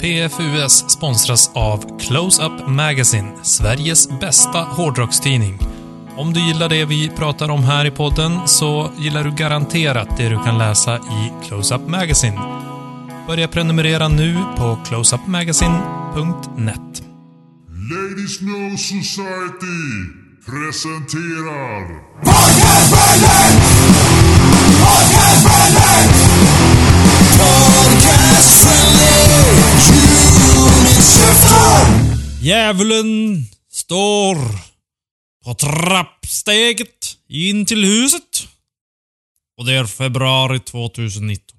PFUS sponsras av Close-Up Magazine, Sveriges bästa hårdrockstidning. Om du gillar det vi pratar om här i podden så gillar du garanterat det du kan läsa i Close-Up Magazine. Börja prenumerera nu på closeupmagazine.net. Ladies No Society presenterar Djävulen står på trappsteget in till huset. Och det är februari 2019.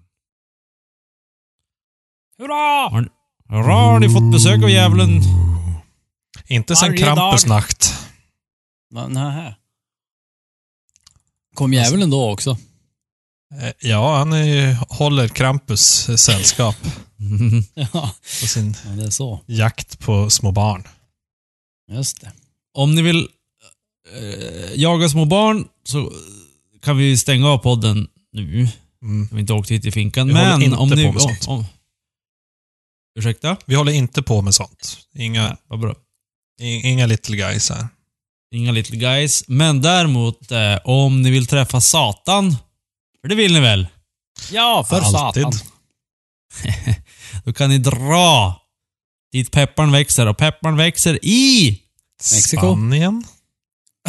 Hurra! Har, hurra, har ni fått besök av djävulen? Inte sen Varje Krampus dag. nacht. Va, nähä. Kom djävulen då också? Eh, Ja, han är, ju- håller Krampus sällskap Ja, på sin ja, det är så. jakt på små barn. Just det. Om ni vill eh, jaga små barn så kan vi stänga av podden nu. Mm. Vi har inte åkt hit i finkan. Vi Men inte om på ni... med Om, sånt. om, ursäkta? Vi håller inte på med sånt. Inga, vad bra. inga little guys här. Inga little guys. Men däremot, eh, om ni vill träffa Satan, för det vill ni väl? Ja, för Alltid. satan. Då kan ni dra dit pepparn växer. Och pepparn växer i Mexiko. Spanien.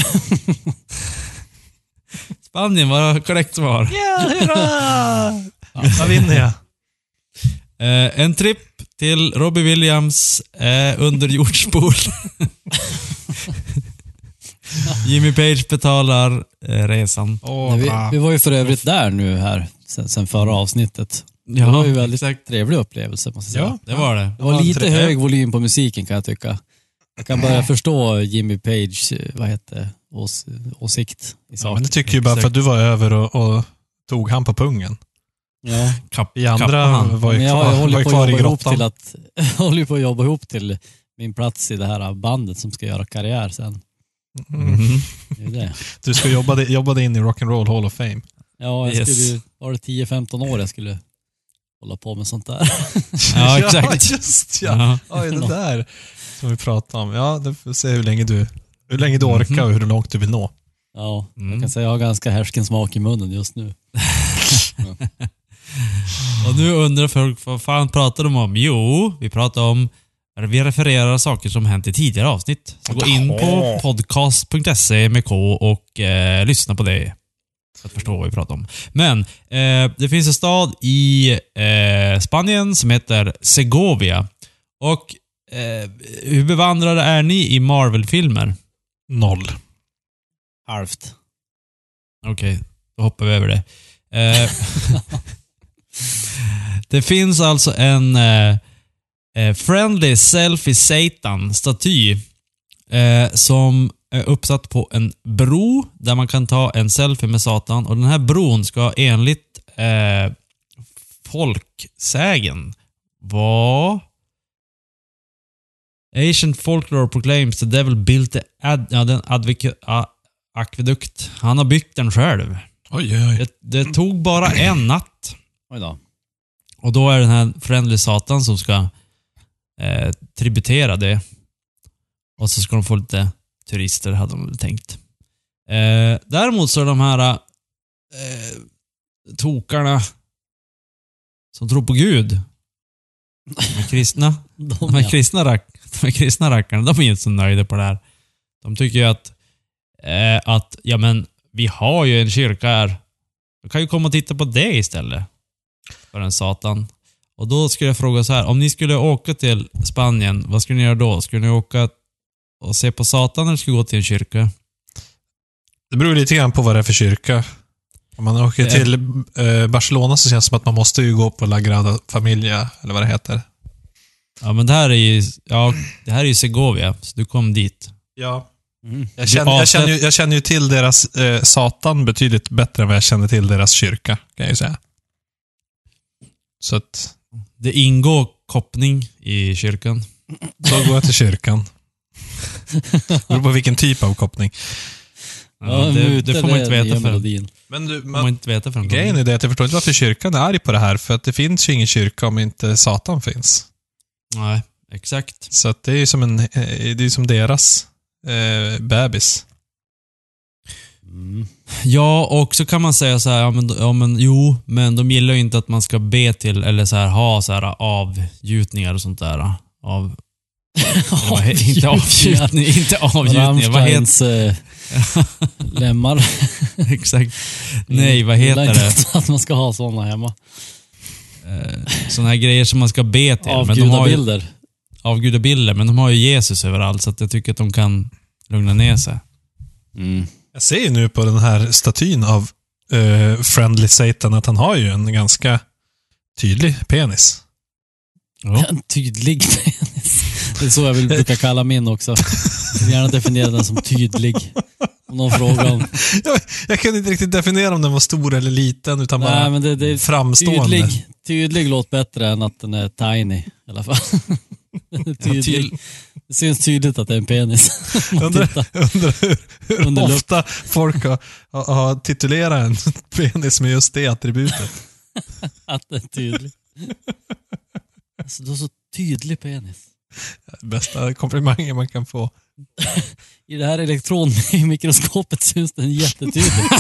Spanien, var korrekt svar. Ja, hurra! Vad vinner jag? Eh, en tripp till Robbie Williams eh, underjordspool. Jimmy Page betalar eh, resan. Åh, vi, bra. vi var ju för övrigt där nu här sen, sen förra avsnittet. Ja, det var ju väldigt exakt. trevlig upplevelse måste jag säga. Ja, Det var det. Det var Ja, lite tre- hög volym på musiken kan jag tycka. Jag kan börja förstå Jimmy Page, vad heter ås, åsikt i Ja, saken. men det tycker ju bara för att du var över och, och tog han på pungen. Ja, Kapp, Vi andra han. var ju kvar, jag var håller ju på kvar att i grottan. till att, jag håller på att jobba ihop till min plats i det här bandet som ska göra karriär sen. Mm. Mhm. Det. Du ska jobba, dig- jobba dig in i Rock'n'Roll Hall of Fame. Ja, jag Yes. skulle ju, var det 10-15 år jag skulle hålla på med sånt där. Ja, exakt. just ja. Ja. Oj, det där som vi pratade om. Ja, du får se hur länge du, hur länge du Mhm. orkar och hur långt du vill nå. Ja, Mm. jag kan säga att jag har ganska härsken smak i munnen just nu. Och nu undrar folk, vad fan pratar de om? Jo, vi pratar om vi refererar saker som hänt i tidigare avsnitt. Så gå in på podcast.se med K och eh, lyssna på det. För att förstå vad vi pratar om. Men, eh, det finns en stad i eh, Spanien som heter Segovia. Och eh, hur bevandrade är ni i Marvel-filmer? Noll. Halvt. Okej, då hoppar vi över det. Eh, det finns alltså en eh, Friendly Selfie Satan-staty eh, som är uppsatt på en bro där man kan ta en selfie med Satan. Och den här bron ska enligt eh, folksägen vara Ancient folklore proclaims the devil built the ad, ja, den advika, a, akvedukt. Han har byggt den själv. Oj, oj. Det, det tog bara en natt. Oj då. Och då är den här Friendly Satan som ska eh, tributera det. Och så ska de få lite turister, hade de väl tänkt. Eh, däremot så är de här eh, tokarna som tror på Gud, de är kristna, De, de här ja. kristna, rack, de här kristna rackarna, de är inte så nöjda på det här. De tycker ju att, eh, att ja men, vi har ju en kyrka här. Du kan ju komma och titta på det istället. För en satan. Och då skulle jag fråga så här, om ni skulle åka till Spanien, vad skulle ni göra då? Skulle ni åka och se på satan eller skulle gå till en kyrka? Det beror lite grann på vad det är för kyrka. Om man åker Det- till eh, Barcelona så känns det som att man måste ju gå på La Grada Familia, eller vad det heter. Ja men det här är ju, ja, det här är ju Segovia, så du kom dit. Ja. Mm. Jag känner, Ja, jag, känner ju, jag känner ju till deras eh, Satan betydligt bättre än vad jag känner till deras kyrka, kan jag ju säga. Så att, Det ingår koppning i kyrkan. då går jag till kyrkan. Det beror på vilken typ av koppling. Ja, det, det får man inte veta förrän. Men du, får man inte veta förrän grejen är det att jag förstår inte varför kyrkan är arg på det här, för att det finns ju ingen kyrka om inte Satan finns. Nej, exakt. Så att det är ju som, en, eh, det är ju som deras eh, bebis. Mm. Ja, och så kan man säga så här, ja men, ja, men jo, men de gillar ju inte att man ska be till, eller så här, ha så här avgjutningar och sånt där. Av, inte avgjutning, inte avgjutningar. Vad heter eh, lemmar. Exakt. Nej, vad heter Gillar det? inte Att man ska ha sådana hemma. Såna här grejer som man ska be till. men de har ju- Avgudabilder. Avgudabilder, men de har ju Jesus överallt, så att jag tycker att de kan lugna ner sig. Mm. Jag ser ju nu på den här statyn av eh, Friendly Satan att han har ju en ganska tydlig penis. Ja. En tydlig penis. Det är så jag vill brukar kalla min också. Jag vill gärna definiera den som tydlig. Om någon frågar om... Jag, jag kunde inte riktigt definiera om den var stor eller liten, utan bara Nej, men det, det är framstående. tydlig. Tydlig låter bättre än att den är tiny i alla fall. Tydlig. Till- Det syns tydligt att det är en penis. Undrar, undrar hur, hur Under lupp. ofta folk har, har, titulerat en penis med just det attributet. Att den är tydlig. Alltså, du har så tydlig penis. Bästa komplimangen man kan få. I det här elektronmikroskopet syns den jättetydligt.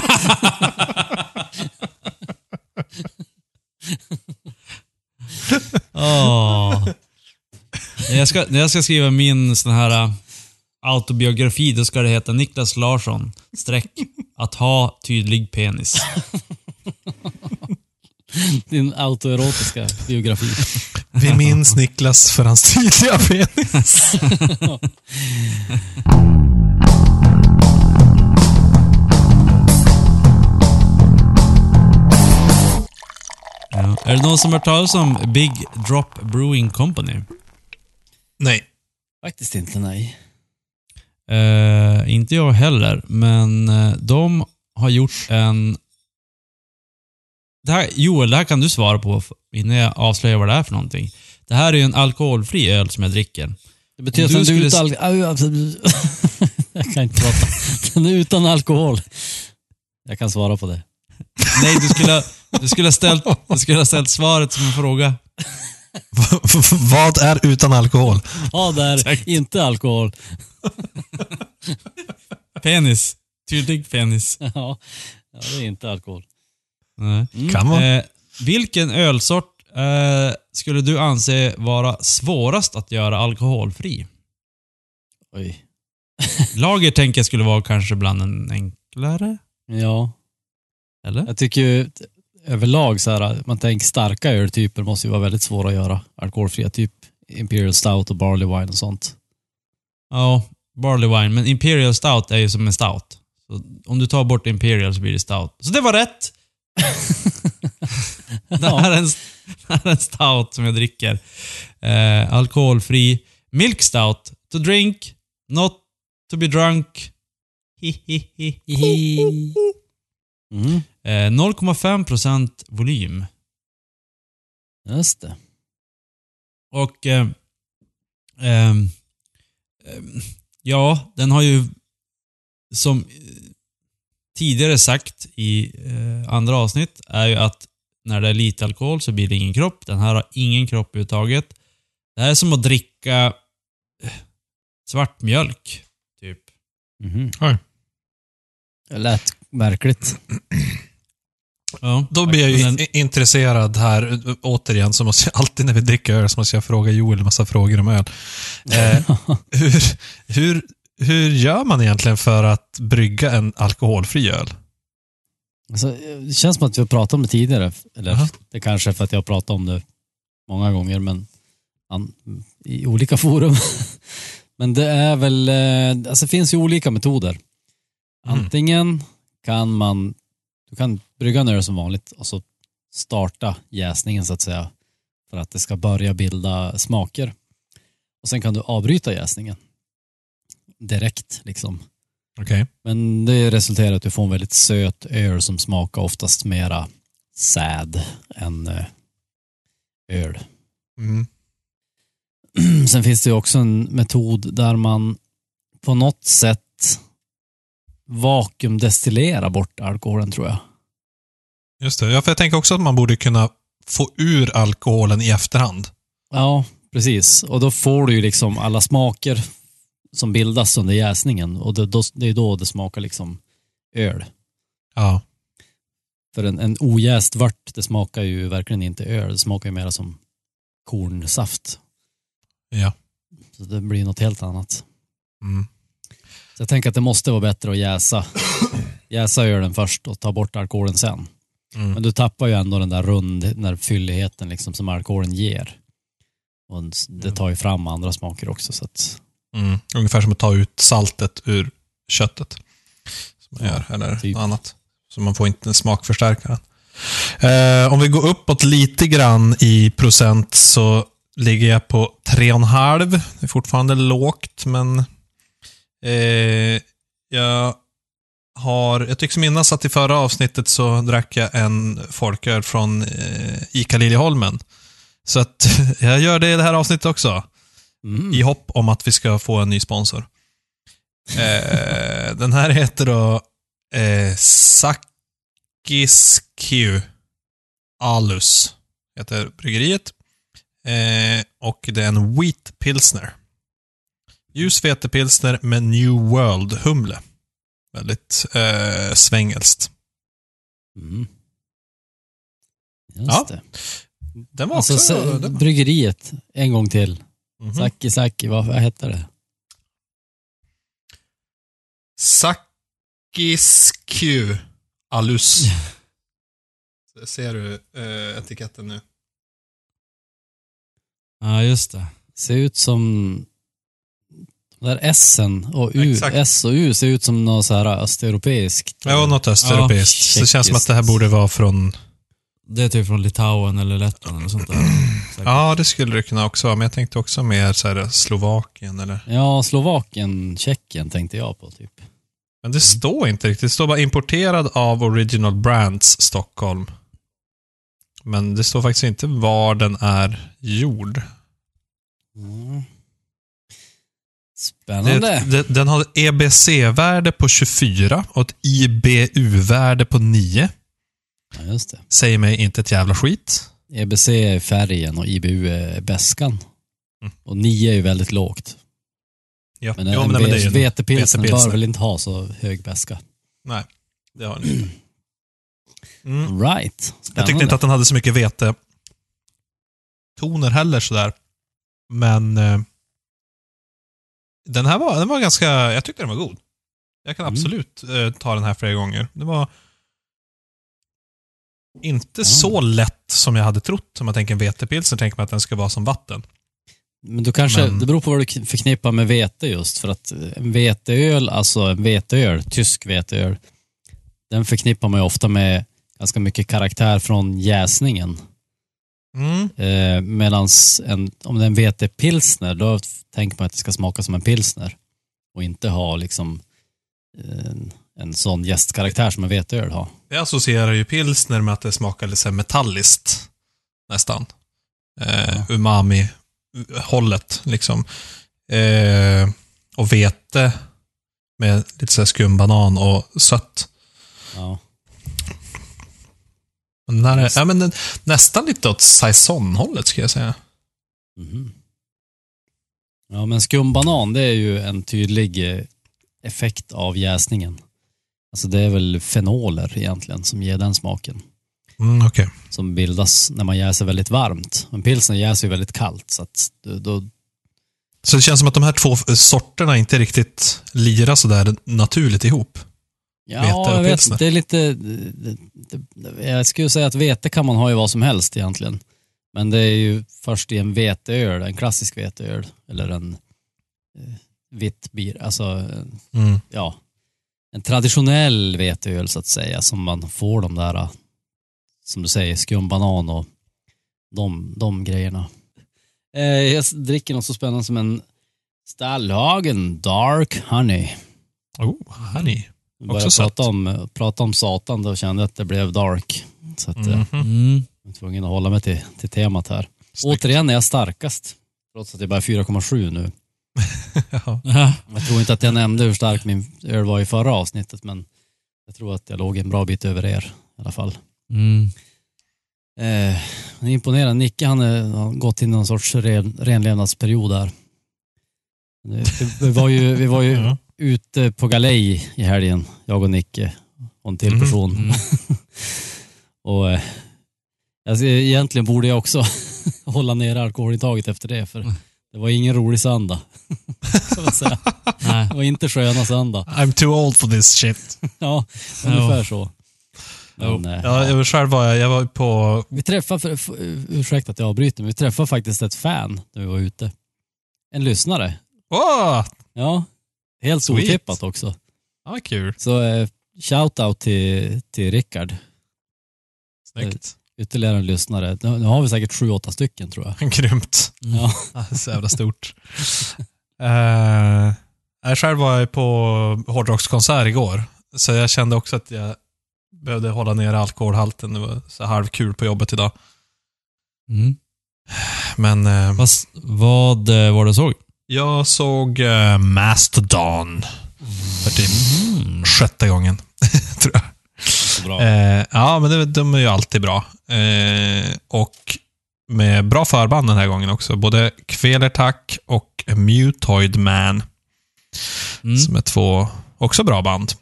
Åh. När jag, ska, när jag ska skriva min sån här uh, autobiografi, då ska det heta Niklas Larsson, streck, att ha tydlig penis. Din autoerotiska biografi. Vi minns Niklas för hans tydliga penis. Ja. Är det någon som har hört talas om Big Drop Brewing Company? Nej. Faktiskt inte, nej. Eh, inte jag heller, men eh, de har gjort en... Det här, Joel, det här kan du svara på innan jag avslöjar vad det är för någonting. Det här är ju en alkoholfri öl som jag dricker. Det betyder att du den är skulle utan... Au, Jag kan inte prata. Den är utan alkohol. Jag kan svara på det. Nej, du skulle, du skulle, ha ställt, du skulle ha ställt svaret som en fråga. Vad är utan alkohol? Ja, det är Exakt. inte alkohol. Penis. Tydlig penis. Ja, ja det är inte alkohol. Nej. Kan vara. Eh, vilken ölsort eh, skulle du anse vara svårast att göra alkoholfri? Oj. Lager tänker jag skulle vara kanske bland en enklare, Ja, eller? jag tycker ju överlag så här, man tänker starka öltyper måste ju vara väldigt svåra att göra alkoholfria. Typ Imperial Stout och Barley Wine och sånt. Ja, barley wine. Men Imperial Stout är ju som en stout. Så om du tar bort Imperial så blir det stout. Så det var rätt! det, här är en, det här är en stout som jag dricker. Eh, alkoholfri. Milk stout. To drink, not to be drunk. Hihihi. Mm, Eh, 0,5% volym. just det. Och... Eh, ehm, ehm, ja, den har ju som eh, tidigare sagt i eh, andra avsnitt är ju att när det är lite alkohol så blir det ingen kropp. Den här har ingen kropp överhuvudtaget. Det här är som att dricka eh, svart mjölk, typ. Mhm. Oj. Det lät märkligt. Ja, Då blir jag ju men- i- intresserad här. Återigen, så måste jag alltid när vi dricker öl så måste jag fråga Joel en massa frågor om öl. Eh, hur, hur, hur gör man egentligen för att brygga en alkoholfri öl? Alltså, det känns som att vi har pratat om det tidigare. Eller Jaha. det kanske är för att jag har pratat om det många gånger, men an, i olika forum. men det är väl, eh, alltså det finns ju olika metoder. Mm. Antingen kan man, du kan brygga en öl som vanligt och så starta jäsningen så att säga för att det ska börja bilda smaker. Och sen kan du avbryta jäsningen direkt liksom. Okej. Men det resulterar i att du får en väldigt söt öl som smakar oftast mera säd än eh, öl. Mm. Sen finns det också en metod där man på något sätt vakuumdestillerar bort alkoholen tror jag. Just det. Ja, för jag tänker också att man borde kunna få ur alkoholen i efterhand. Ja, precis. Och då får du ju liksom alla smaker som bildas under jäsningen och det, då, det är då det smakar liksom öl. Ja. För en, en ojäst vört, det smakar ju verkligen inte öl. Det smakar ju mer som kornsaft. Ja. Så det blir något helt annat. Mm. Jag tänker att det måste vara bättre att jäsa, jäsa ölen först och ta bort alkoholen sen. Mm. Men du tappar ju ändå den där rund, den där fylligheten liksom som alkoholen ger. Och det tar ju fram andra smaker också. Så att, Mm. Ungefär som att ta ut saltet ur köttet. Som man gör, eller typ. annat. Så man får inte en smakförstärkare. Eh, om vi går uppåt lite grann i procent så ligger jag på 3,5. Det är fortfarande lågt, men eh, jag har, jag tycks minnas att i förra avsnittet så drack jag en folköl från eh, Ica Liljeholmen. Så att jag gör det i det här avsnittet också. mm. I hopp om att vi ska få en ny sponsor. Eh, den här heter då eh, Sakisku Alus. Heter bryggeriet. Eh, och det är en Wheat Pilsner. Ljus vetepilsner med New World-humle. Väldigt eh, svengelskt. Mm. Just Ja, det. Den var Alltså, också... så, den var, bryggeriet, en gång till. Mhm. Saki Saki, vad, vad heter det? Sakisku Alus. Ser du eh, etiketten nu? Ja, just det. Ser ut som... Där S och U, Exakt. S och U ser ut som något så här östeuropeiskt. Ja, något östeuropeiskt. så det känns som att det här borde vara från... Det är typ från Litauen eller Lettland eller sånt där. Säkert. Ja, det skulle det kunna också vara. Men jag tänkte också mer så här Slovakien eller... Ja, Slovakien, Tjeckien tänkte jag på typ. Men det står inte riktigt. Det står bara importerad av Original Brands Stockholm. Men det står faktiskt inte var den är gjord. Mm. Spännande. det, den har ett EBC-värde på 24 och ett IBU-värde på 9. Ja, just det. Säger mig inte ett jävla skit. EBC är färgen och IBU är bäskan. Mm. Och 9 är ju väldigt lågt. Ja, Men ja, en nej, men en vetepilsner bör väl inte ha så hög bäska. Nej, det har den inte. Mm. Right. Jag Spännande. tyckte inte att den hade så mycket vete toner heller sådär. Men eh, den här var, den var ganska, jag tyckte den var god. Jag kan Mm. absolut eh, ta den här flera gånger. Det var inte Ja. så lätt som jag hade trott. Om man tänker en vetepilsner tänker man att den ska vara som vatten. Men du kanske, Men- det beror på vad du förknippar med vete just. För att en veteöl, alltså en veteöl, tysk veteöl, den förknippar man ju ofta med ganska mycket karaktär från jäsningen. Mm. Eh, Medan om det är en vetepilsner, då tänker man att det ska smaka som en pilsner. Och inte ha liksom en, en sån gästkaraktär som en veteöl har. Jag associerar ju pilsner med att det smakar lite metalliskt. Nästan. Eh, Ja. Umami-hållet liksom. Eh, och vete med lite så skumbanan och sött. Ja. Den här är, ja, men den, nästan lite åt saison-hållet skulle jag säga. Mhm. Ja, men skumbanan det är ju en tydlig eh, effekt av jäsningen. Alltså det är väl fenoler egentligen som ger den smaken. Mm, Okej. Som bildas när man jäser väldigt varmt. Men pilsner jäser ju väldigt kallt så då Så det känns som att de här två sorterna inte riktigt lirar sådär naturligt ihop. Vete Ja, och jag vet. Det är lite... Det, det, jag skulle säga att vete kan man ha i vad som helst egentligen. Men det är ju först i en veteöl, en klassisk veteöl, eller en eh, vitt bir, alltså Mm. ja, en traditionell veteöl så att säga, som man får de där, eh, som du säger, skumbanan och de, de grejerna. Eh, jag dricker något så spännande som en Stallhagen Dark Honey. Oh, honey. Också prata sött. om, prata om Satan, då kände jag att det blev dark. Så att, Mhm. Mm. jag är tvungen att hålla mig till, till temat här. Snyggt. Återigen är jag starkast, trots att jag bara är 4,7 nu. Ja. Ja. Jag tror inte att jag nämnde hur stark min öl var i förra avsnittet, men jag tror att jag låg en bra bit över er i alla fall. Mm. Eh, imponerad. Nicke han är- har gått in i någon sorts ren, renlevnadsperiod där. Det- det- Vi var ju, vi var ju. ute på galej i helgen, jag och Nicke och en till Mm, person. mm. och eh, alltså, Egentligen borde jag också hålla nere alkoholintaget efter det, för det var ingen rolig söndag. Det var inte sköna söndag. I'm too old for this shit. Ja, ungefär så. Men, eh, Ja, jag själv var jag, jag var på... Vi träffade, för, för, ursäkta att jag avbryter, men vi träffade faktiskt ett fan när vi var ute. En lyssnare. Åh! Ja, helt Sweet. otippat också. Ja, kul. Så eh, shout-out till, till Rickard, Snyggt. ytterligare en lyssnare. Nu, nu har vi säkert sju, åtta stycken tror jag. Grymt. Ja. Ja, Så jävla stort. uh, jag själv var jag på hårdrockskonsert igår. Så jag kände också att jag behövde hålla ner alkoholhalten. Det var så halvkul på jobbet idag. Mm. Men eh, Fast vad eh, var det du såg? Jag såg uh, Mastodon för typ Mm. sjätte gången, tror jag. Eh, ja, men det, de är ju alltid bra. Eh, och med bra förband den här gången också. Både Kvelertak och Mutoid Man. Mm. Som är två också bra band.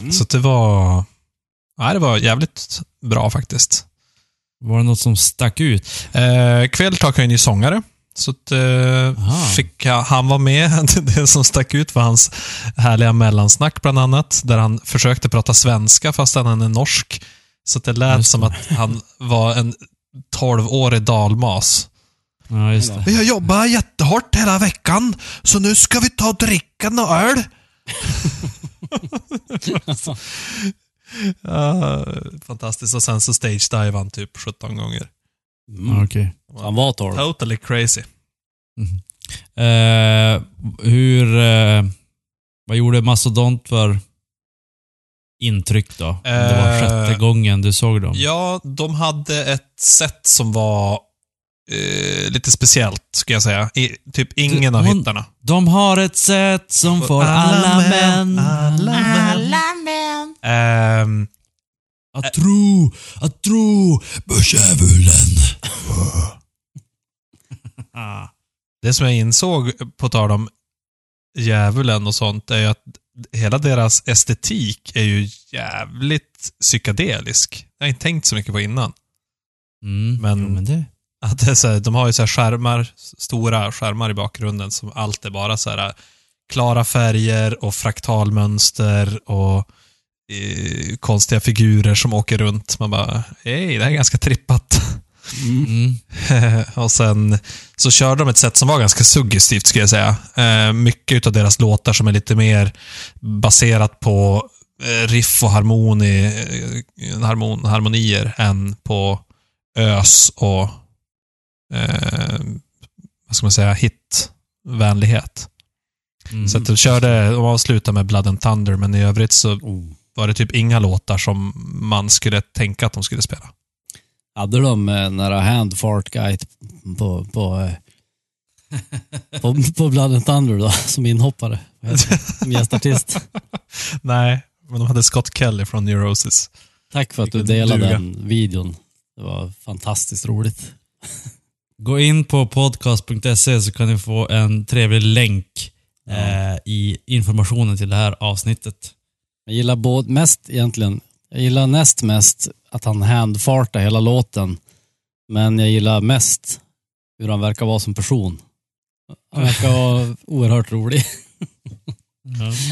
Mm. Så det var... Ja, det var jävligt bra faktiskt. Var det något som stack ut? Eh, Kvelertak har ju en ny sångare. Så att, eh, fick jag- han var med. Det som stack ut var hans härliga mellansnack bland annat. Där han försökte prata svenska fast han är norsk. Så att det lät som att han var en 12-årig dalmas. Ja, just det. Vi har jobbat jättehårt hela veckan, så nu ska vi ta och dricka något öl. Fantastiskt. Och sen så stage-dive han typ 17 gånger. Mm. Okej. Han var torr. Totally crazy. Eh, hur... Eh, vad gjorde Mastodont för intryck då? Om det var Eh, sjätte gången du såg dem. Ja, de hade ett sätt som var eh, lite speciellt, ska jag säga. I, typ ingen av hon- hittarna. De har ett sätt som får alla, män Alla män. Ehm, att tro, att tro på djävulen. det som jag insåg, på tal om djävulen och sånt, är ju att hela deras estetik är ju jävligt psykedelisk. Jag har inte tänkt så mycket på innan. Mm, Men- jo, men det... Att det är så här, de har ju så här skärmar, stora skärmar i bakgrunden som allt är bara så här klara färger och fraktalmönster och eh, konstiga figurer som åker runt. Man bara, hej, det här är ganska trippat. Mm. och sen så körde de ett sätt som var ganska suggestivt, ska jag säga. Eh, mycket av deras låtar som är lite mer baserat på eh, riff och harmoni, eh, harmon, harmonier än på ös och eh, vad ska man säga, hitvänlighet. Mm. Så att de körde, de avslutade med Blood and Thunder, men i övrigt så Oh. var det typ inga låtar som man skulle tänka att de skulle spela. Hade de eh, nära hand fart guide på, på, eh, på, på Blood and Thunder då, som inhoppare? Vad heter det? Som gästartist. Nej, men de hade Scott Kelly från Neurosis. Tack för att du delade duga. den videon. Det var fantastiskt roligt. Gå in på podcast.se så kan ni få en trevlig länk eh, i informationen till det här avsnittet. Jag gillar både, mest egentligen, jag gillar näst mest att han handfartar hela låten. Men jag gillar mest hur han verkar vara som person. Han verkar vara oerhört rolig.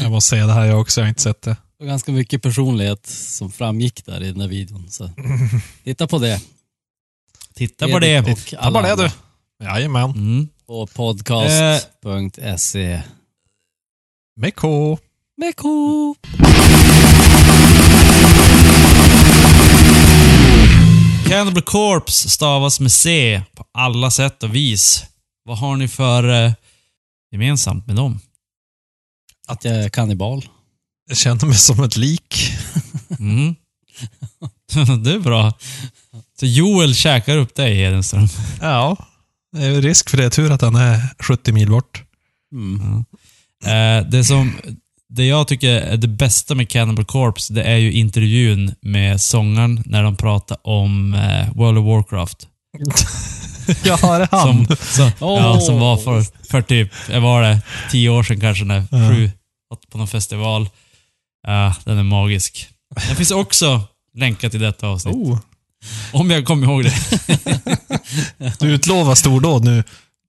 Jag måste säga det här jag också, jag har inte sett det. Det var ganska mycket personlighet som framgick där i den här videon. Så. Titta på det. Titta på det. Edith och Ta alla bara det du. Jajamän. Mm. På podcast.se. Med K. Med K. Cannibal Corpse stavas med C på alla sätt och vis. Vad har ni för eh, gemensamt med dem? Att jag är kannibal. Jag känner mig som ett lik. Mm. det är bra. Så Joel käkar upp dig, Hedenström. Ja, det är risk för det. Tur att han är 70 mil bort. Mm. Eh, det som det jag tycker är det bästa med Cannibal Corpse, det är ju intervjun med sångaren när de pratar om eh, World of Warcraft. Ja, det är han. Som, som, ja, Åh. som var för, för typ, var det, tio år sedan kanske, när Ja. Fru var på någon festival. Ja, den är magisk. Den finns också länkad till detta avsnitt. Oh, Om jag kommer ihåg det. du utlovar stordåd nu.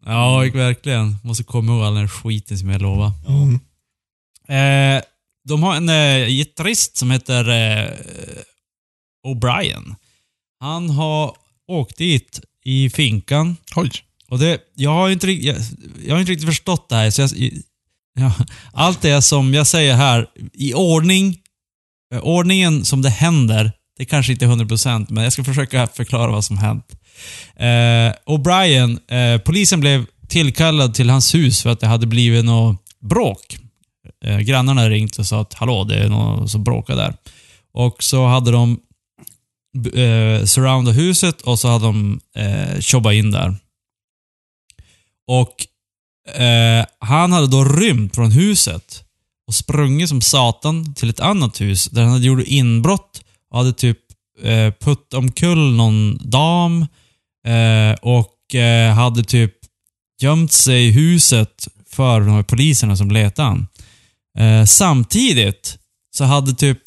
Ja, verkligen. Måste komma ihåg all den skiten som jag lovade. Mm. Eh, de har en eh, gitarrist som heter eh, O'Brien. Han har åkt dit i finkan Oj. och det, jag har inte, jag, jag har inte riktigt förstått det här. Så jag, ja, allt det som jag säger här, i ordning, eh, ordningen som det händer, det kanske inte är 100% men jag ska försöka förklara vad som hänt. Eh, O'Brien, eh, polisen blev tillkallad till hans hus för att det hade blivit något bråk. Eh, grannarna ringt och sa att hallå, det är någon som bråkar där. Och så hade de eh, surroundat huset och så hade de eh, tjobbat in där. Och eh, han hade då rymt från huset och sprungit som satan till ett annat hus där han hade gjort inbrott och hade typ eh, putt omkull någon dam eh, och eh, hade typ gömt sig i huset för de här poliserna som letade han. Eh, samtidigt så hade typ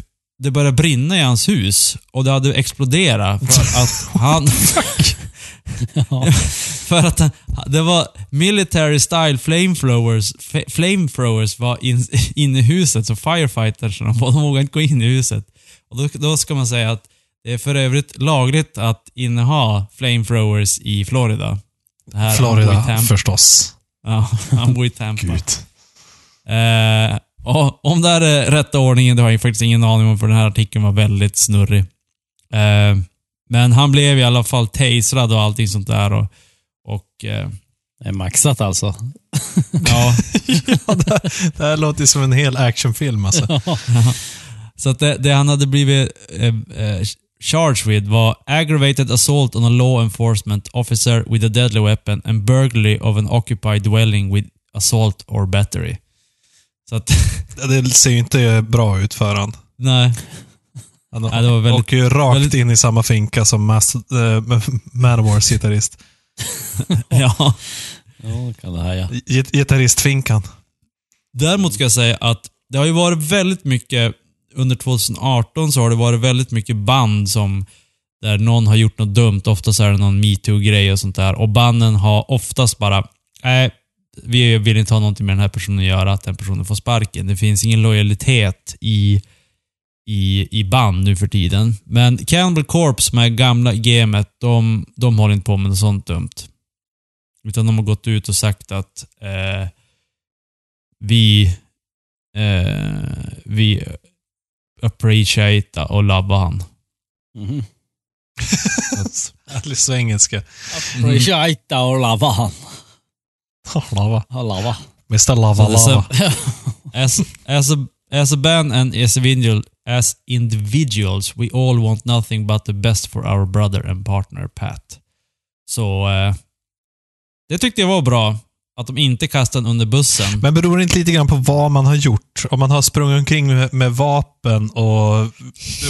det börjat brinna i hans hus och det hade exploderat för att han... för att han, det var military style flamethrowers, flamethrowers var in, inne i huset, så firefighters, de, de vågade inte gå in i huset. Och då, då ska man säga att det är för övrigt lagligt att inneha flamethrowers i Florida. Här, Florida, förstås. Ja, han bor i Tampa. Gud. Eh, och om det här är rätta ordningen, det har jag faktiskt ingen aning om, för den här artikeln var väldigt snurrig. Eh, men han blev i alla fall tasrad och allting sånt där. Och, och eh, Det är maxat alltså. ja, Ja, det, här- det här låter som en hel actionfilm alltså. så att det, det han hade blivit eh, eh, charged with var aggravated assault on a law enforcement officer with a deadly weapon and burglary of an occupied dwelling with assault or battery. Så att, Det ser ju inte bra ut för han. nej. Han Nej, det var väldigt- åker ju rakt väldigt- in i samma finka som Mas- äh, Manowars gitarrist. ja. Ja, kan det här ja. Git- Gitarristfinkan. Däremot ska jag säga att det har ju varit väldigt mycket, under 2018 så har det varit väldigt mycket band som, där någon har gjort något dumt, oftast är det någon metoo-grej och sånt där. Och banden har oftast bara, nej, vi vill inte ha någonting med den här personen att göra, att den personen får sparken. Det finns ingen lojalitet i, i, i band nu för tiden. Men Cannibal Corpse med gamla gamet, de, de håller inte på med något sånt dumt. Utan de har gått ut och sagt att eh, vi, eh, vi appreciate och labba han. Mhm. Härlig svengelska. Appreciate och lava han. Lava. Lava. Mr Lava är Lava. As, as, a, as a band and as, individual, as individuals, we all want nothing but the best for our brother and partner Pat. Så eh, det tyckte jag var bra. Att de inte kastade under bussen. Men beror det inte lite grann på vad man har gjort? Om man har sprungit omkring med, med vapen och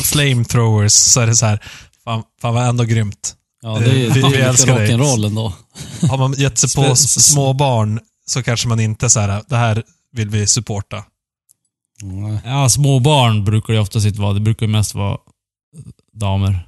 flamethrowers så är det så här, fan, fan vad ändå grymt. Ja, det är, Vi- det vi är lite älskar dig. rock'n'roll ändå. Har man gett sig på små barn så kanske man inte så här, det här vill vi supporta. Nej. Ja, små barn brukar det oftast inte vara. Det brukar ju mest vara damer.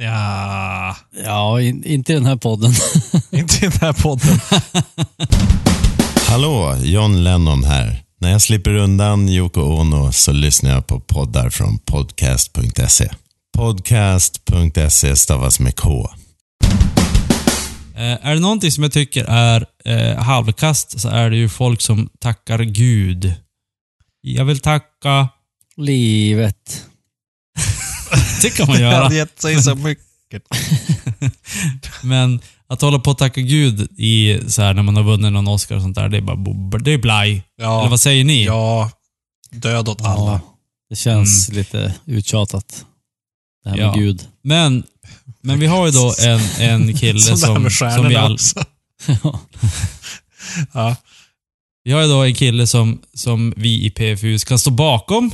Ja, Ja, in, inte i den här podden. inte i den här podden. Hallå, John Lennon här. När jag slipper undan Yoko Ono så lyssnar jag på poddar från podcast.se. Podcast.se stavas med K. Eh, är det någonting som jag tycker är eh, halvkast så är det ju folk som tackar Gud. Jag vill tacka... Livet. Det kan man göra. hade gett sig så mycket. Men att hålla på och tacka Gud i så här, när man har vunnit någon Oscar och sånt där, det är bara det är blaj. Eller Ja, vad säger ni? ja, död åt alla. Ja, det känns lite uttjatat. Det här med Ja. Gud. Men, men vi har ju då en, en kille Som det här som, med som vi stjärnorna all, också. Ja. Vi har ju då en kille som, som vi i PFU ska stå bakom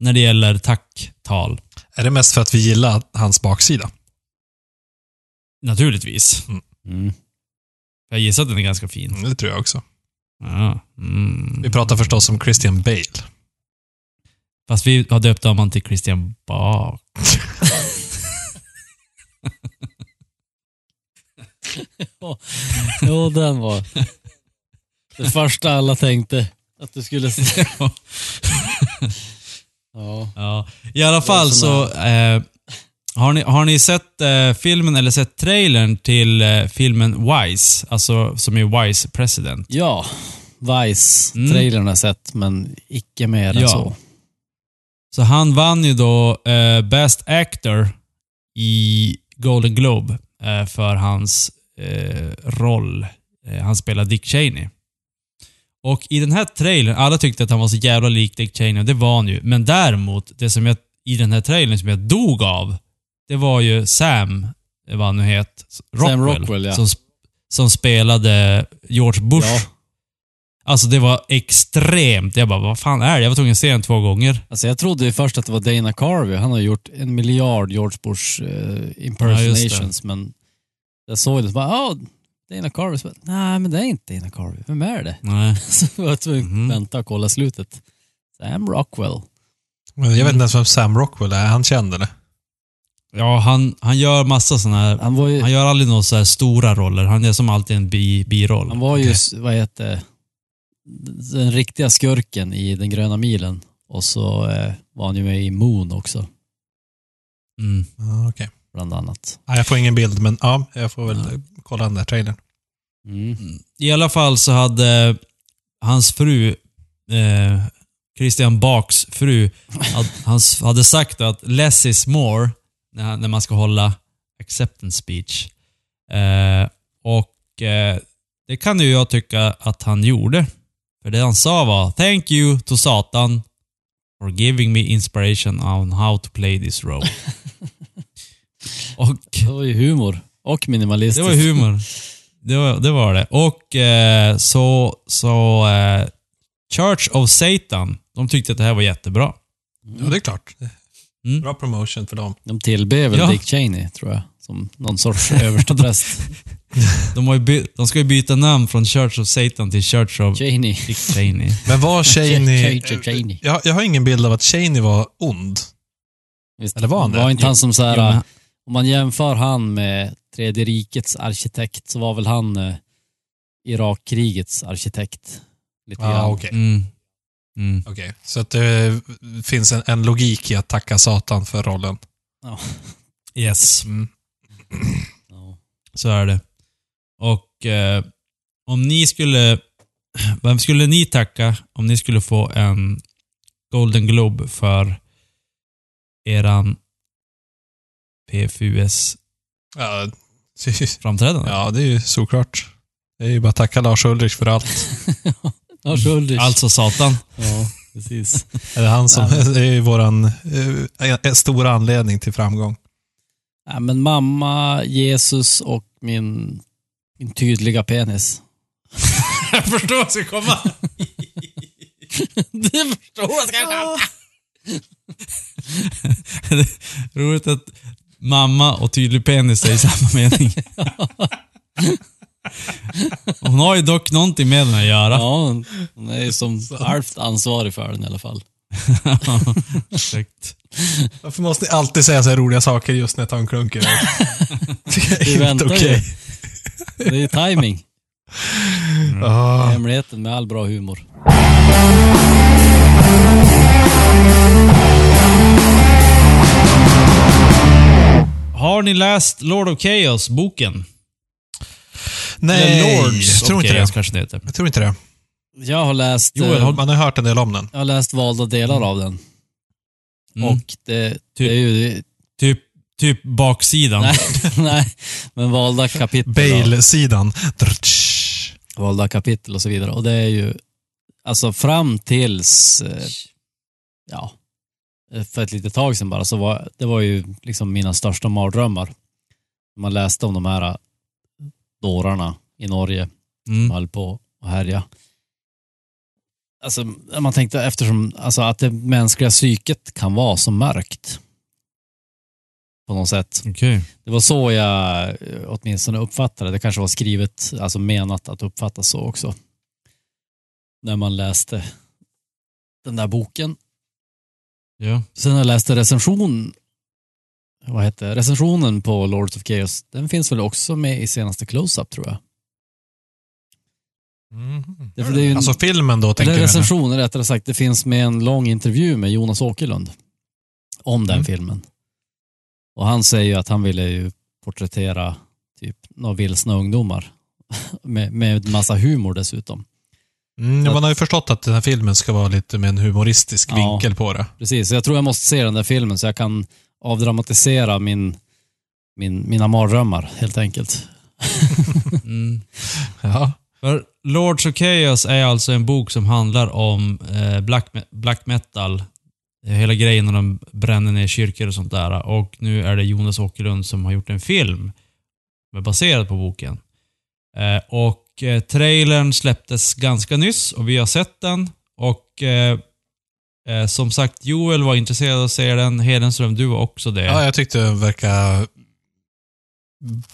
när det gäller tacktal. Är det mest för att vi gillar hans baksida? Naturligtvis. Mm. Jag gissar att den är ganska fin. Mm, Det tror jag också. Ja. Mm. Vi pratar förstås om Christian Bale. Fast vi har döpt om han till Christian Bak. Jo, den var det första alla tänkte att du skulle säga. Ja. Ja. I alla fall så... Eh, har, ni, har ni sett eh, filmen eller sett trailern till eh, filmen Wise? Alltså som är Wise President. ja, Vice. Mm. Trailern har jag sett, men icke mer än Ja. så. Så han vann ju då eh, Best Actor i Golden Globe eh, för hans eh, roll. Eh, han spelar Dick Cheney. Och i den här trailern, alla tyckte att han var så jävla lik Dick Cheney och det var han ju. Men däremot, det som jag, i den här trailern som jag dog av, det var ju Sam, eh, vad han nu heter, Rockwell. Sam Rockwell, ja. som, som spelade George Bush. Ja. Alltså det var extremt. Jag bara, vad fan är det? Jag var tvungen att se den två gånger. Alltså jag trodde ju först att det var Dana Carvey. Han har gjort en miljard George Bush eh, impersonations, men jag såg det och bara, ja, Dana Carvey. Bara, Nej, men det är inte Dana Carvey. Vem är det? Nej. Så var jag tvungen Mhm. att vänta och kolla slutet. Sam Rockwell. Men Jag vet inte ens vem Sam Rockwell är. Han känd eller? Ja, han, han gör massa sådana här... Han var ju, Han gör aldrig några så här stora roller. Han är som alltid en bi, biroll. han var ju vad heter den riktiga skurken i Den gröna milen. Och så eh, var han ju med i Moon också, Mm. Ja, okej. bland annat. Ja, jag får ingen bild, men ja, jag får väl kolla den där trailern. Mm. I alla fall så hade hans fru, eh, Christian Baks fru, hans, hade sagt att less is more när, han- när man ska hålla acceptance speech. Eh, och eh, det kan ju jag tycka att han gjorde. För det han sa var Thank you to Satan for giving me inspiration on how to play this role. och Det var ju humor. Och det minimalistiskt. var humor. Det var det. Var det. Och eh, så, så eh, Church of Satan, de tyckte att det här var jättebra. Ja, det är klart. Mm. Bra promotion för dem. De tillber väl Ja. Dick Cheney, tror jag. Som någon sorts överstepräst. De, har ju by- de ska ju byta namn från Church of Satan till Church of Cheney. Dick Cheney. Men var Cheney... Ch- Ch- Cheney. Jag, jag har ingen bild av att Cheney var ond. Visst, Eller var han det? Var inte han som så här, Jo, men- om man jämför han med Tredje rikets arkitekt så var väl han eh, Irakkrigets arkitekt. Lite Ja, grann. okej. Mm. Mm. Okej, Så att det finns en, en logik i att tacka Satan för rollen. Yes, Mm. Ja. så är det. Och eh, om ni skulle... Vem skulle ni tacka om ni skulle få en Golden Globe för eran PFUS Ja, framträdande? ja, det är ju såklart. Det är ju bara att tacka Lars Ulrich för allt. Lars Ulrich. Alltså Satan. Ja, precis. Det är han som det är våran eh, en stor anledning till framgång. Ja, men mamma, Jesus och min, min tydliga penis. Jag förstår vad ska komma. Du förstår vad ska komma. Roligt att mamma och tydlig penis är i samma mening. Hon har ju dock någonting med den att göra. Ja, hon- hon är ju som halvt ansvarig för den i alla fall. Exakt. Varför måste ni alltid säga så här roliga saker just när jag tar en klunk i det? Är väntar inte ju. okej. Det är ju timing. Ah. Hemligheten med all bra humor. Har ni läst Lord of Chaos, boken? Nej, Eller Lords jag tror of inte Chaos det. kanske det heter. Jag tror inte det. Jag har läst, Joel, eh, har- Man har hört en del om den. jag har läst valda delar av den. Mm. Och det, det är ju... Typ, typ baksidan. Nej, nej, men valda kapitel. Bale-sidan. Valda kapitel och så vidare. Och det är ju, alltså fram tills, eh, ja, för ett litet tag sedan bara, så var det var ju liksom mina största mardrömmar. Man läste om de här dårarna i Norge som Mm. höll på att härja. Alltså, man tänkte eftersom, alltså att det mänskliga psyket kan vara så mörkt. På något sätt. Okej. Det var så jag eh, åtminstone uppfattade det. Kanske var skrivet, alltså menat att uppfattas så också. När man läste den där boken. Ja. Sen när jag läste recension, vad hette recensionen på Lords of Chaos, den finns väl också med i senaste Close-Up tror jag. Mhm. Det, är en, Alltså filmen då, tänker eller du? recension rättare sagt, det finns med en lång intervju med Jonas Åkerlund om den Mm. filmen. Och han säger ju att han ville ju porträttera typ några vilsna ungdomar med, med massa humor dessutom. Mm, man har ju förstått att den här filmen ska vara lite med en humoristisk Ja. vinkel på det. Precis, så jag tror jag måste se den där filmen så jag kan avdramatisera min, min, mina mardrömmar helt enkelt. Mm. Ja. För Lords of Chaos är alltså en bok som handlar om eh, black, black metal. Eh, hela grejen när de bränner ner kyrkor och sånt där. Och nu är det Jonas Åkerlund som har gjort en film som är baserad på boken. Eh, och eh, trailern släpptes ganska nyss och vi har sett den. Och eh, eh, som sagt, Joel var intresserad av att se den. Hedenström, du var också det. ja, jag tyckte den verkade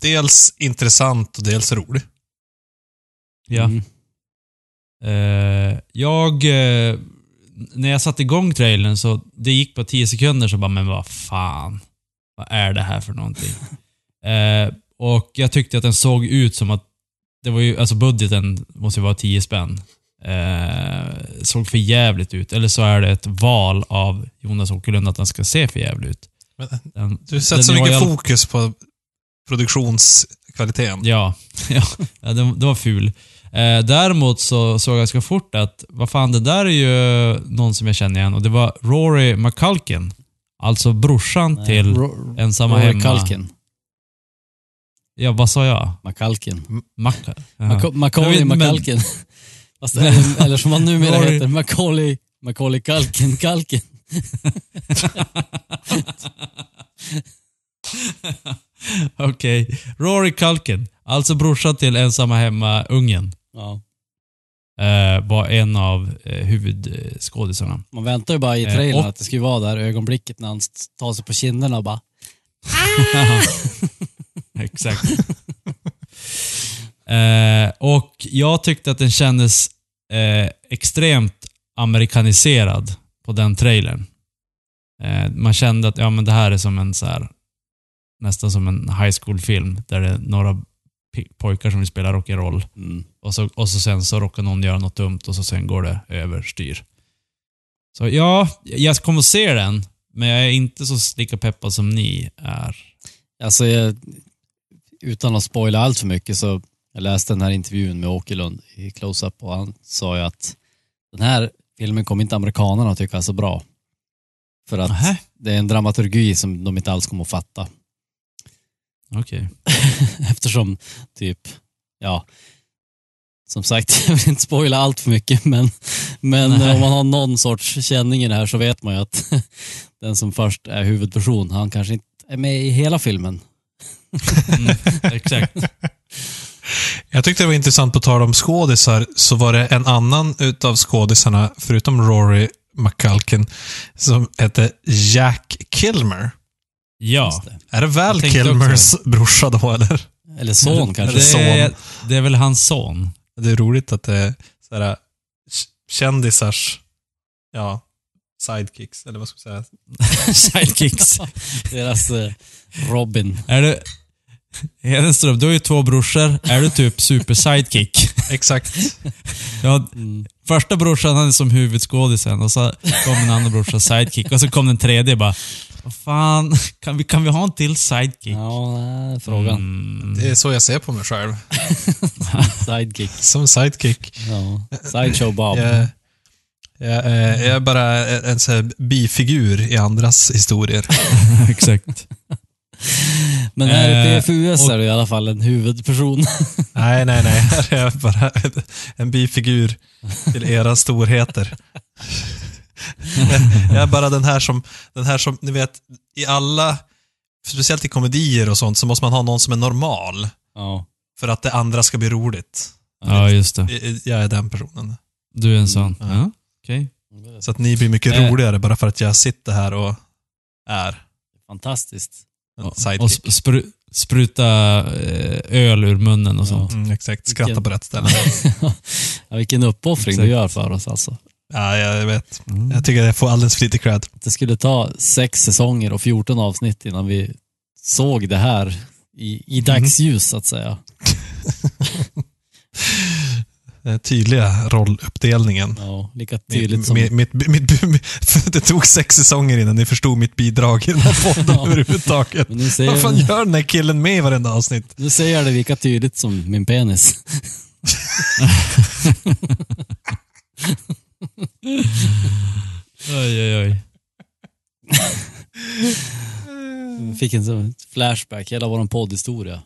dels intressant och dels rolig. Ja. Mm. Eh, jag... Eh, när jag satte igång trailern så det gick på 10 sekunder så bara, men vad fan. Vad är det här för någonting? eh, och jag tyckte att den såg ut som att, det var ju, alltså budgeten måste ju vara 10 spänn. Såg för jävligt ut. Eller så är det ett val av Jonas Åkerlund att den ska se för jävligt ut. Men, Den, du sätter så mycket i alla- fokus på produktionskvaliteten. Ja, ja, ja den, den var ful. Eh, däremot så såg jag ganska fort att, vad fan, det där är ju någon som jag känner igen och det var Rory McCulkin. Alltså brorsan till Ro- Ensamma Rory Hemma. Culkin. Ja, vad sa jag? McCulkin. Jaha. Maca- Macaulay McCulkin. Fast, eller, eller som han numera Rory- heter, Macaulay, Macaulay Culkin, Culkin. Okej. Rory Culkin. Alltså brorsan till Ensamma Hemma-ungen. Ja. Eh, var en av eh, huvudskådisarna. Man väntar ju bara i Eh, trailern och- att det ska vara där ögonblicket när han tar sig på kinderna och bara Exakt. eh, och jag tyckte att den kändes eh, extremt amerikaniserad på den trailern. Eh, man kände att ja, men det här är som en så här, nästan som en high school-film där det är några pojkar som vill spela rock'n'roll mm. och så, och så sen så råkar någon göra något dumt och så sen går det överstyr. Så ja, jag kommer att se den, men jag är inte så lika peppad som ni är. Alltså, jag, utan att spoila allt för mycket så jag läste den här intervjun med Åkerlund i Close-Up och han sa ju att den här filmen kommer inte amerikanerna att tycka är så bra. För att Nähä. det är en dramaturgi som de inte alls kommer att fatta. Okej. Eftersom typ, ja, som sagt, jag vill inte spoila allt för mycket, men, men Nej. om man har någon sorts känning i det här så vet man ju att den som först är huvudperson, han kanske inte är med i hela filmen. Mm, exakt. Jag tyckte det var intressant på tal om skådisar, så var det en annan utav skådisarna, förutom Rory McCulkin, som hette Jack Kilmer. Ja. Är det tänkte Kilmers brorsa då, eller? Eller son kanske. Det är, son. det är väl hans son? Det är roligt att det är sådär, k- kändisars, ja, sidekicks, eller vad ska man säga? Sidekicks. Deras eh, Robin. är du... Hedenström, du har ju två brorsor. Är du typ super sidekick? Exakt. Ja, Mm. första brorsan han är som huvudskådisen och så kom den andra brorsan sidekick och så kom den tredje bara Vad fan, kan vi, kan vi ha en till sidekick? Ja, det är frågan. Mm. Det är så jag ser på mig själv. Sidekick. Som sidekick. Ja. Sideshow Bob. Jag, jag, är- jag är bara en, sån här bifigur i andras historier. Exakt. Men här i Eh, PFUS är det i alla fall en huvudperson. Nej, nej, nej. Här är jag bara en, en bifigur till era storheter. Jag är bara den här som, den här som, ni vet, i alla, speciellt i komedier och sånt, så måste man ha någon som är normal. Ja. För att det andra ska bli roligt. Ja, just det. Jag är den personen. Du är en sån? Mm. Ja, okej. Så att ni blir mycket Eh. roligare bara för att jag sitter här och är Fantastiskt. en Och, spru, spruta eh, öl ur munnen och sånt. Mm, exakt, skratta Vilken- på rätt ställe. Ja, vilken uppoffring du Exakt. gör för oss alltså. Ja, jag vet. Mm. Jag tycker jag får alldeles för lite cred. Det skulle ta sex säsonger och 14 avsnitt innan vi såg det här i, i dagsljus så att säga. Den tydliga rolluppdelningen. Ja, lika tydligt som... Mitt, mitt, mitt, mitt, för det tog sex säsonger innan ni förstod mitt bidrag i den här podden Ja. överhuvudtaget. Men nu ser, Vad fan gör den här killen med i varenda avsnitt? nu ser jag det lika tydligt som min penis. Oj, oj, oj. Fick en sån flashback, hela vår poddhistoria.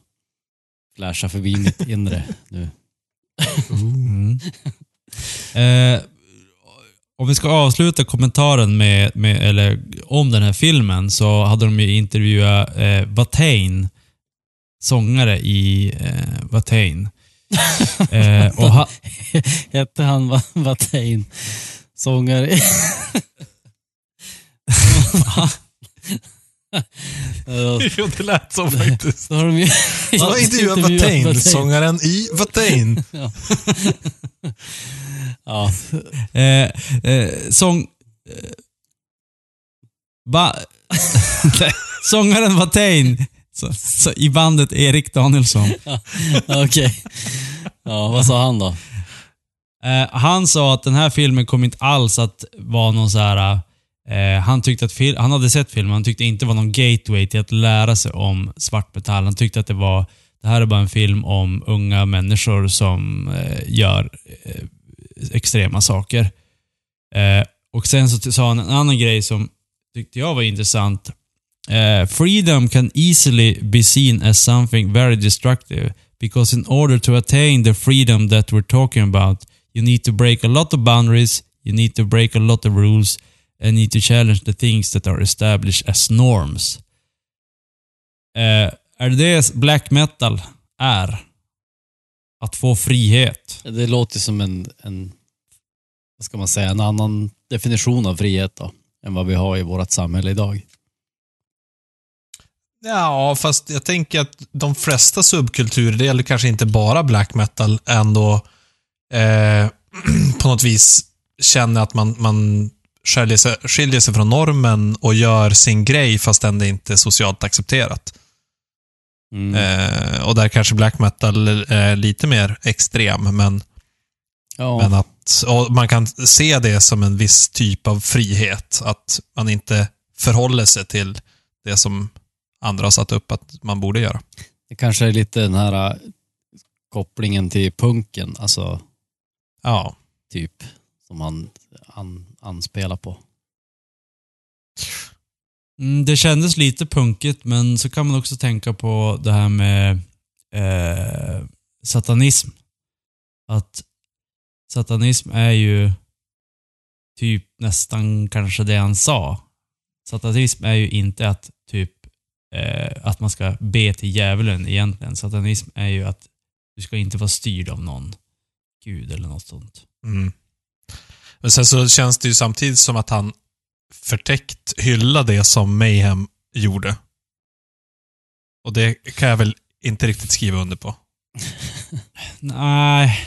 Flasha förbi mitt inre nu. Mm. Eh, om vi ska avsluta kommentaren med, med, eller, om den här filmen så hade de ju intervjuat eh, Watain, sångare i eh, Watain. Eh, och ha, Hette han Watain? Sångare? Ja, Jo, det lät så faktiskt. Har de ju har intervjuat Watain, sångaren i Watain. Ja, eh, eh, sång... Eh, ba, sångaren Watain så, så, i bandet Erik Danielsson. okej. Ja, vad sa han då? Eh, han sa att den här filmen kom inte alls att vara någon så här... Eh, han tyckte att fil- han hade sett filmen, han tyckte inte det var någon gateway till att lära sig om svartmetall. Han tyckte att det var, det här är bara en film om unga människor som eh, gör eh, extrema saker. Eh, och sen så t- sa han en annan grej som tyckte jag var intressant. Eh, freedom can easily be seen as something very destructive because in order to attain the freedom that we're talking about you need to break a lot of boundaries, you need to break a lot of rules and need to challenge the things that are established as norms. Eh, är det det black metal är? Att få frihet? Det låter som en, en, vad ska man säga, en annan definition av frihet då, än vad vi har i vårt samhälle idag. Ja, fast jag tänker att de flesta subkulturer, det gäller kanske inte bara black metal, ändå eh, på något vis känner att man, man skiljer, sig, skiljer sig från normen och gör sin grej fast ändå inte är socialt accepterat. Mm. Eh, och där kanske black metal är lite mer extrem, men, ja. men att man kan se det som en viss typ av frihet. Att man inte förhåller sig till det som andra har satt upp att man borde göra. Det kanske är lite den här äh, kopplingen till punken, alltså Ja. typ, som han an, anspelar på. Mm, det kändes lite punkigt, men så kan man också tänka på det här med eh, satanism. Att satanism är ju typ nästan kanske det han sa. Satanism är ju inte att typ eh, att man ska be till djävulen egentligen. Satanism är ju att du ska inte vara styrd av någon gud eller något sånt. Mm. Men sen så känns det ju samtidigt som att han förtäckt hylla det som Mayhem gjorde. Och det kan jag väl inte riktigt skriva under på. Nej,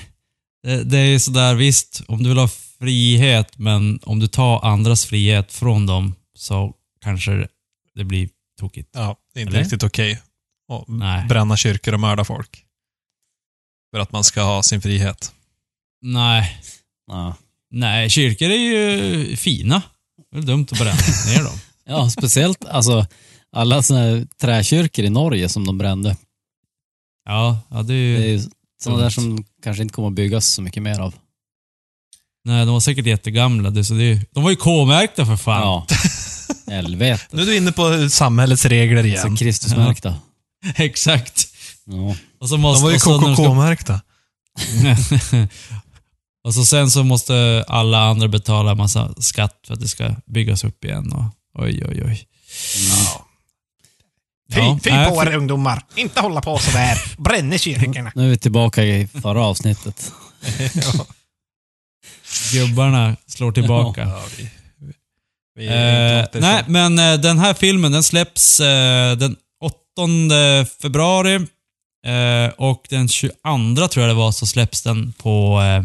det, det är ju sådär visst, om du vill ha frihet, men om du tar andras frihet från dem så kanske det blir tokigt. Ja, det är inte Eller? riktigt okej att Nej. bränna kyrkor och mörda folk. För att man ska ha sin frihet. Nej, Ja, nej, kyrkor är ju fina. Det är dumt att bränna ner dem. ja speciellt alltså alla såna här träkyrkor i Norge som de brände. Ja, ja det är Det är ju... ju sådana där som kanske inte kommer att byggas så mycket mer av. Nej, de var säkert jättegamla. Det, så det, är- de var ju K-märkta för fan. Ja, helvete. Nu är du inne på samhällets regler igen. Alltså Kristusmärkta. Exakt. Ja. Och så måste, De var ju och så när de ska- KKK-märkta. Och så sen så måste alla andra betala massa skatt för att det ska byggas upp igen. Och, oj, oj, oj. Fy, Ja, fy nej, på för- er ungdomar. Inte hålla på sådär. Bränner kyrkorna. Nu är vi tillbaka i förra avsnittet. Gubbarna slår tillbaka. Ja, vi, vi, Eh, nej, men eh, den här filmen den släpps eh, den 8 februari. Eh, och den 22 tror jag det var så släpps den på, eh,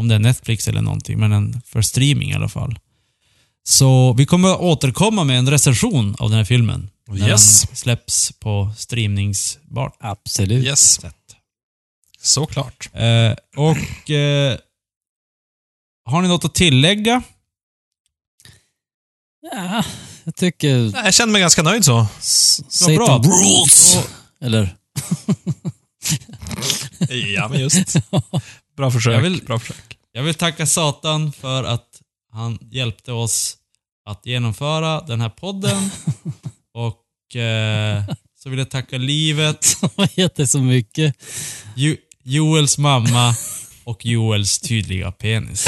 om det är Netflix eller någonting, men den för streaming i alla fall. Så vi kommer att återkomma med en recension av den här filmen. När Yes. den släpps på streamningsbart Absolut. Yes, sätt. såklart. Eh, och eh, har ni något att tillägga? Ja, jag tycker... Jag känner mig ganska nöjd så. s- Vad bra. Satan rules! Eller? Ja, men just. Bra försök. Jag vill- Bra försök. Jag vill tacka Satan för att han hjälpte oss att genomföra den här podden. Och eh, så vill jag tacka livet, Vad heter så mycket? jo Joels mamma och Joels tydliga penis.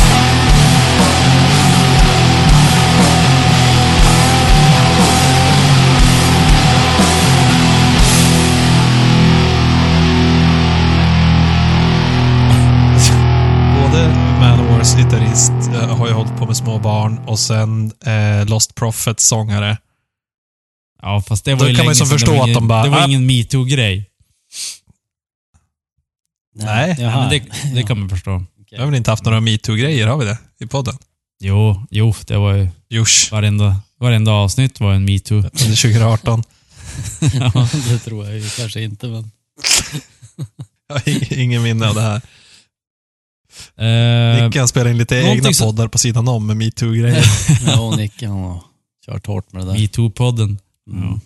Gitarrist eh, har ju hållit på med små barn och sen eh, Lost Prophets sångare. Ja, fast det var Då ju kan man ju förstå var att ingen, de bara, Det var "Ah." ingen metoo-grej. Nej, Jaha. men det, det kan man förstå. Vi har väl inte haft några metoo-grejer, har vi det? I podden? Jo, jo, det var ju varenda, varenda avsnitt var en metoo. under 2018. ja. det tror jag ju kanske inte, men... Jag har ing- ingen minne av det här. Eh, Nicke han spelar in lite egna som- poddar på sidan om med metoo-grejer. Ja, och Nicke han har kört hårt med det där. Metoo-podden. Mm.